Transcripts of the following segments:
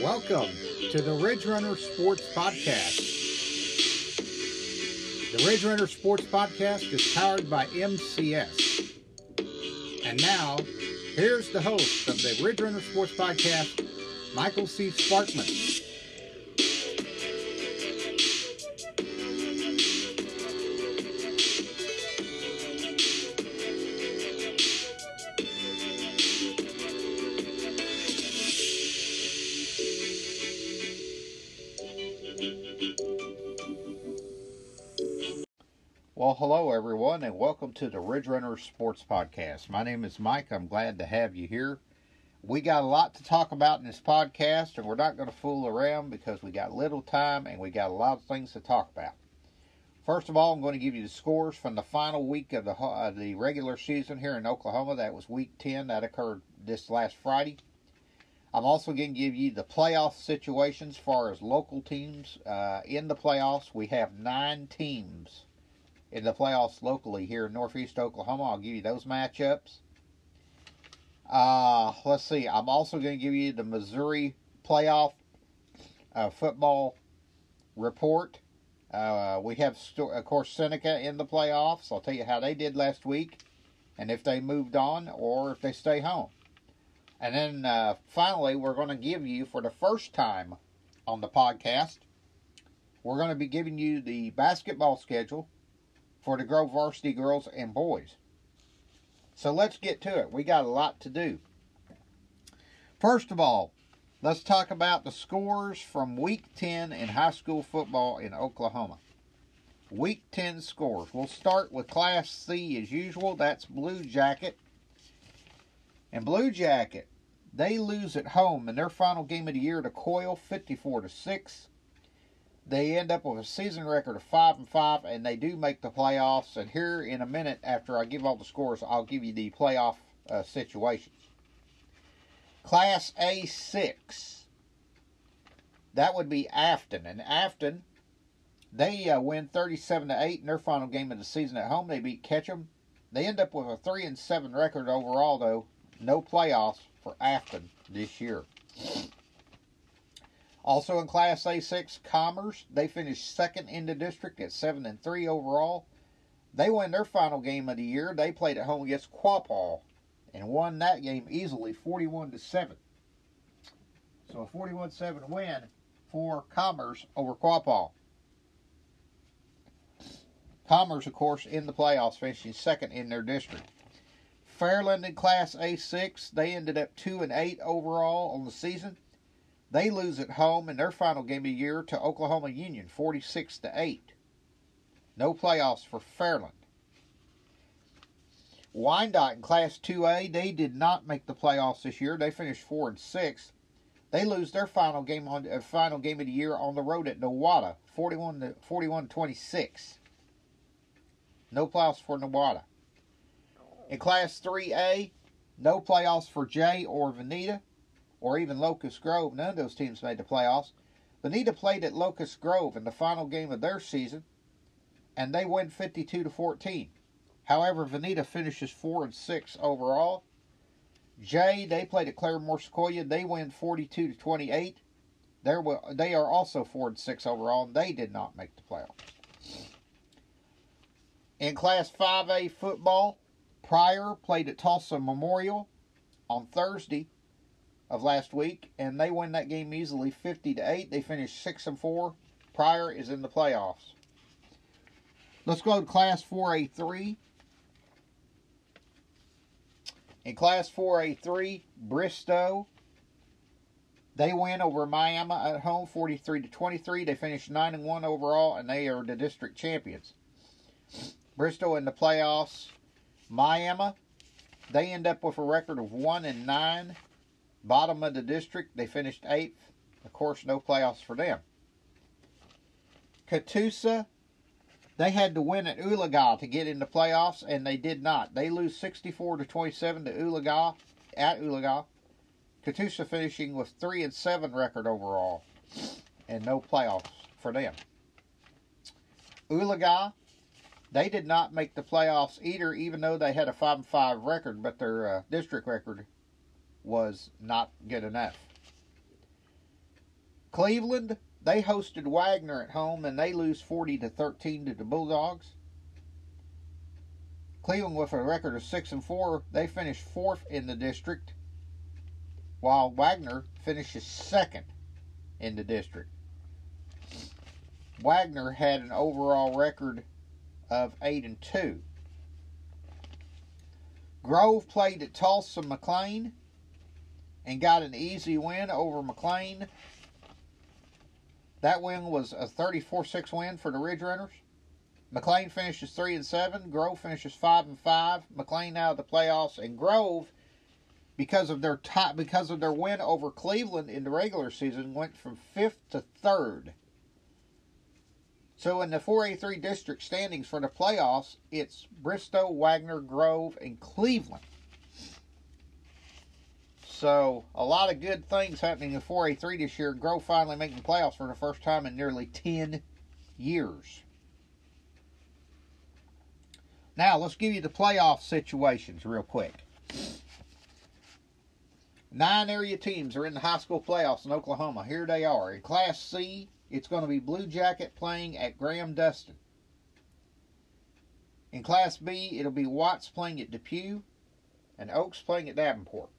Welcome to the Ridge Runner Sports Podcast. The Ridge Runner Sports Podcast is powered by MCS. And now, here's the host of the Ridge Runner Sports Podcast, Michael C. Sparkman. Well, hello everyone, and welcome to the Ridge Runner Sports Podcast. My name is Mike. I'm glad to have you here. We got a lot to talk about in this podcast, and we're not going to fool around because we got little time and we got a lot of things to talk about. First of all, I'm going to give you the scores from the final week of the uh, the regular season here in Oklahoma. That was Week 10. That occurred this last Friday. I'm also going to give you the playoff situations as far as local teams uh, in the playoffs. We have nine teams in the playoffs locally here in Northeast Oklahoma. I'll give you those matchups. Uh, let's see. I'm also going to give you the Missouri playoff uh, football report. Uh, we have, of course, Seneca in the playoffs. I'll tell you how they did last week and if they moved on or if they stay home. And then uh, finally, we're going to give you, for the first time on the podcast, we're going to be giving you the basketball schedule for the Grove varsity girls and boys. So let's get to it. We got a lot to do. First of all, let's talk about the scores from Week 10 in high school football in Oklahoma. Week 10 scores. We'll start with Class C as usual. That's Blue Jacket and Blue Jacket, they lose at home in their final game of the year to Coyle 54 to 6. They end up with a season record of 5 and 5 and they do make the playoffs. And here in a minute after I give all the scores, I'll give you the playoff uh, situations. Class A6. That would be Afton and Afton they uh, win 37 to 8 in their final game of the season at home. They beat Ketchum. They end up with a 3 and 7 record overall though no playoffs for Afton this year. Also in Class A6, Commerce, they finished second in the district at 7 and 3 overall. They win their final game of the year. They played at home against Quapaw and won that game easily 41 to 7. So a 41-7 win for Commerce over Quapaw. Commerce, of course, in the playoffs, finishing second in their district. Fairland in Class A6, they ended up 2 and 8 overall on the season. They lose at home in their final game of the year to Oklahoma Union 46 to 8. No playoffs for Fairland. Wyandotte in Class 2A, they did not make the playoffs this year. They finished 4 and 6. They lose their final game on uh, final game of the year on the road at Nowata, 41 to 41 26. No playoffs for Nowata. In Class 3A, no playoffs for Jay or Vinita or even Locust Grove. None of those teams made the playoffs. Vinita played at Locust Grove in the final game of their season, and they win 52 to 14. However, Vinita finishes 4 and 6 overall. Jay, they played at Claremore Sequoia. They win 42 to 28. They're, they are also 4 and 6 overall, and they did not make the playoffs. In Class 5A football, Pryor played at Tulsa Memorial on Thursday of last week, and they win that game easily, 50 to 8. They finished 6 and 4. Pryor is in the playoffs. Let's go to Class 4A3. In Class 4A3, Bristow, they win over Miami at home, 43 to 23. They finished 9 and 1 overall, and they are the district champions. Bristow in the playoffs Miami, they end up with a record of 1 and 9. Bottom of the district, they finished 8th. Of course, no playoffs for them. Catoosa, they had to win at Oologah to get in the playoffs, and they did not. They lose 64 to 27 to Oologah at Oologah. Catoosa finishing with 3 and 7 record overall, and no playoffs for them. Oologah They did not make the playoffs either, even though they had a 5 and 5 record, but their uh, district record was not good enough. Cleveland, they hosted Wagoner at home and they lose 40 to 13 to the Bulldogs. Cleveland with a record of 6 and 4, they finished 4th in the district while Wagoner finishes 2nd in the district. Wagoner had an overall record of 8 and 2. Grove played at Tulsa McLain and got an easy win over McLain. That win was a 34-6 win for the Ridge Runners. McLain finishes 3 and 7, Grove finishes 5 and 5. McLain out of the playoffs and Grove because of their top because of their win over Cleveland in the regular season went from 5th to 3rd so in the 4A3 district standings for the playoffs, it's Bristow, Wagoner, Grove, and Cleveland. So a lot of good things happening in 4A3 this year. Grove finally making playoffs for the first time in nearly 10 years. Now let's give you the playoff situations real quick. Nine area teams are in the high school playoffs in Oklahoma. Here they are. In Class C, it's going to be Blue Jacket playing at Graham Dustin. In Class B, it'll be Watts playing at Depew and Oaks playing at Davenport.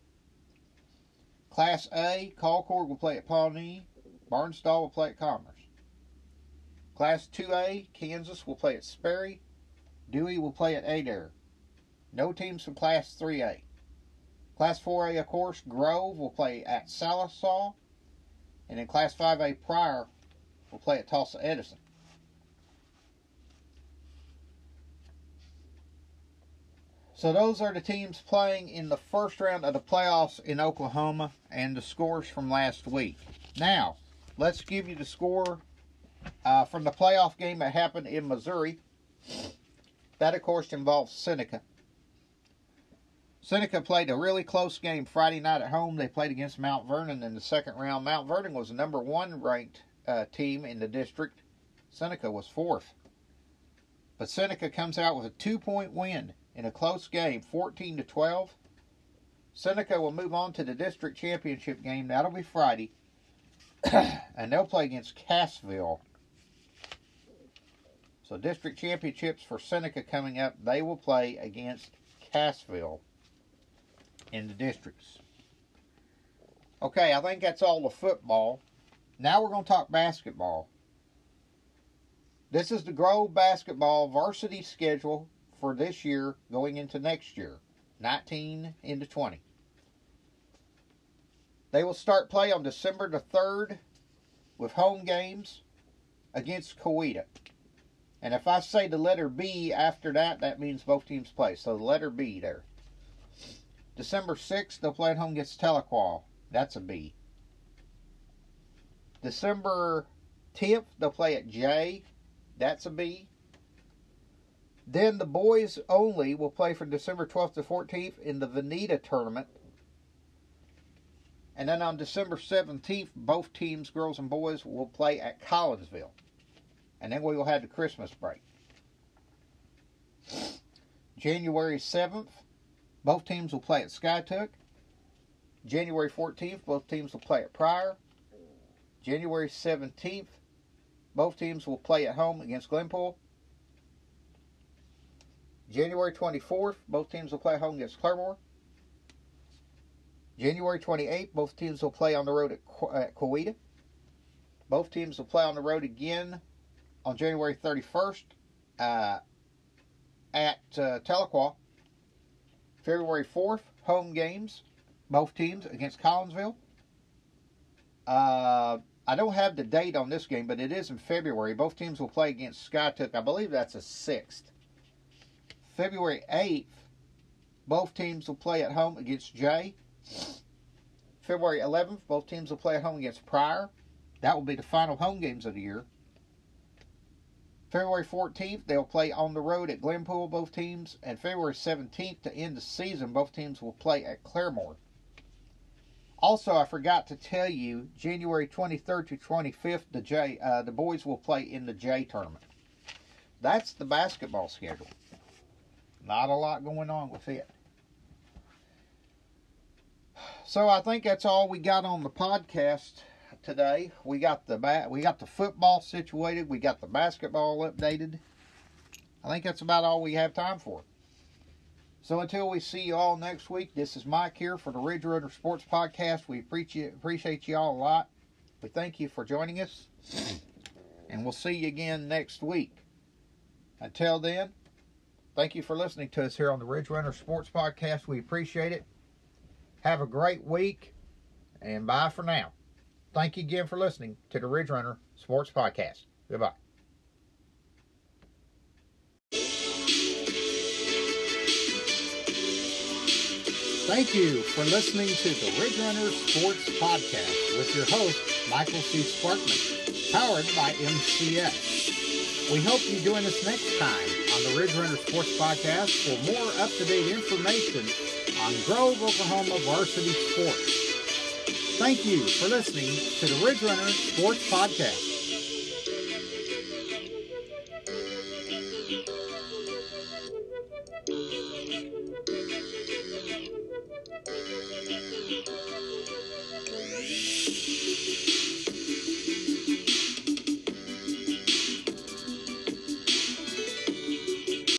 Class A, Colcord will play at Pawnee. Barnsdall will play at Commerce. Class 2A, Kansas will play at Sperry. Dewey will play at Adair. No teams from Class 3A. Class 4A, of course, Grove will play at Sallisaw. And in Class 5A, Pryor will play at Tulsa Edison. So those are the teams playing in the first round of the playoffs in Oklahoma and the scores from last week. Now, let's give you the score uh, from the playoff game that happened in Missouri. That, of course, involves Seneca. Seneca played a really close game Friday night at home. They played against Mount Vernon in the second round. Mount Vernon was the number one ranked uh, team in the district. Seneca was fourth. But Seneca comes out with a two point win in a close game, 14 to 12. Seneca will move on to the district championship game. That'll be Friday. and they'll play against Cassville. So, district championships for Seneca coming up. They will play against Cassville in the districts. Okay, I think that's all the football. Now we're going to talk basketball. This is the Grove basketball varsity schedule for this year going into next year, 19 into 20. They will start play on December the 3rd with home games against Coweta. And if I say the letter B after that, that means both teams play. So the letter B there. December 6th, they'll play at home against Tahlequah. That's a B. December 10th, they'll play at Jay. That's a B. Then the boys only will play from December 12th to 14th in the Vinita tournament. And then on December 17th, both teams, girls and boys, will play at Collinsville. And then we will have the Christmas break. January 7th, both teams will play at Skiatook. January 14th, both teams will play at Pryor. January 17th, both teams will play at home against Glenpool. January 24th, both teams will play home against Claremore. January 28th, both teams will play on the road at, Qu- at Coweta. Both teams will play on the road again on January 31st uh, at uh, Tahlequah. February 4th, home games, both teams against Collinsville. Uh, I don't have the date on this game, but it is in February. Both teams will play against Skiatook. I believe that's a sixth. February 8th, both teams will play at home against Jay. February 11th, both teams will play at home against Pryor. That will be the final home games of the year. February 14th, they'll play on the road at Glenpool, both teams. And February 17th, to end the season, both teams will play at Claremore. Also, I forgot to tell you, January 23rd to 25th, the Jay, uh, the boys will play in the Jay tournament. that's the basketball schedule. Not a lot going on with it. So I think that's all we got on the podcast today. We got the bat, we got the football situated, we got the basketball updated. I think that's about all we have time for. So until we see you all next week, this is Mike here for the Ridge Runner Sports Podcast. We appreciate appreciate you all a lot. We thank you for joining us, and we'll see you again next week. Until then, thank you for listening to us here on the Ridge Runner Sports Podcast. We appreciate it. Have a great week, and bye for now. Thank you again for listening to the Ridge Runner Sports Podcast. Goodbye. Thank you for listening to the Ridge Runner Sports Podcast with your host, Michael C. Sparkman, powered by MCS. We hope you join us next time on the Ridge Runner Sports Podcast for more up-to-date information on Grove, Oklahoma varsity sports. Thank you for listening to the Ridge Runner Sports Podcast.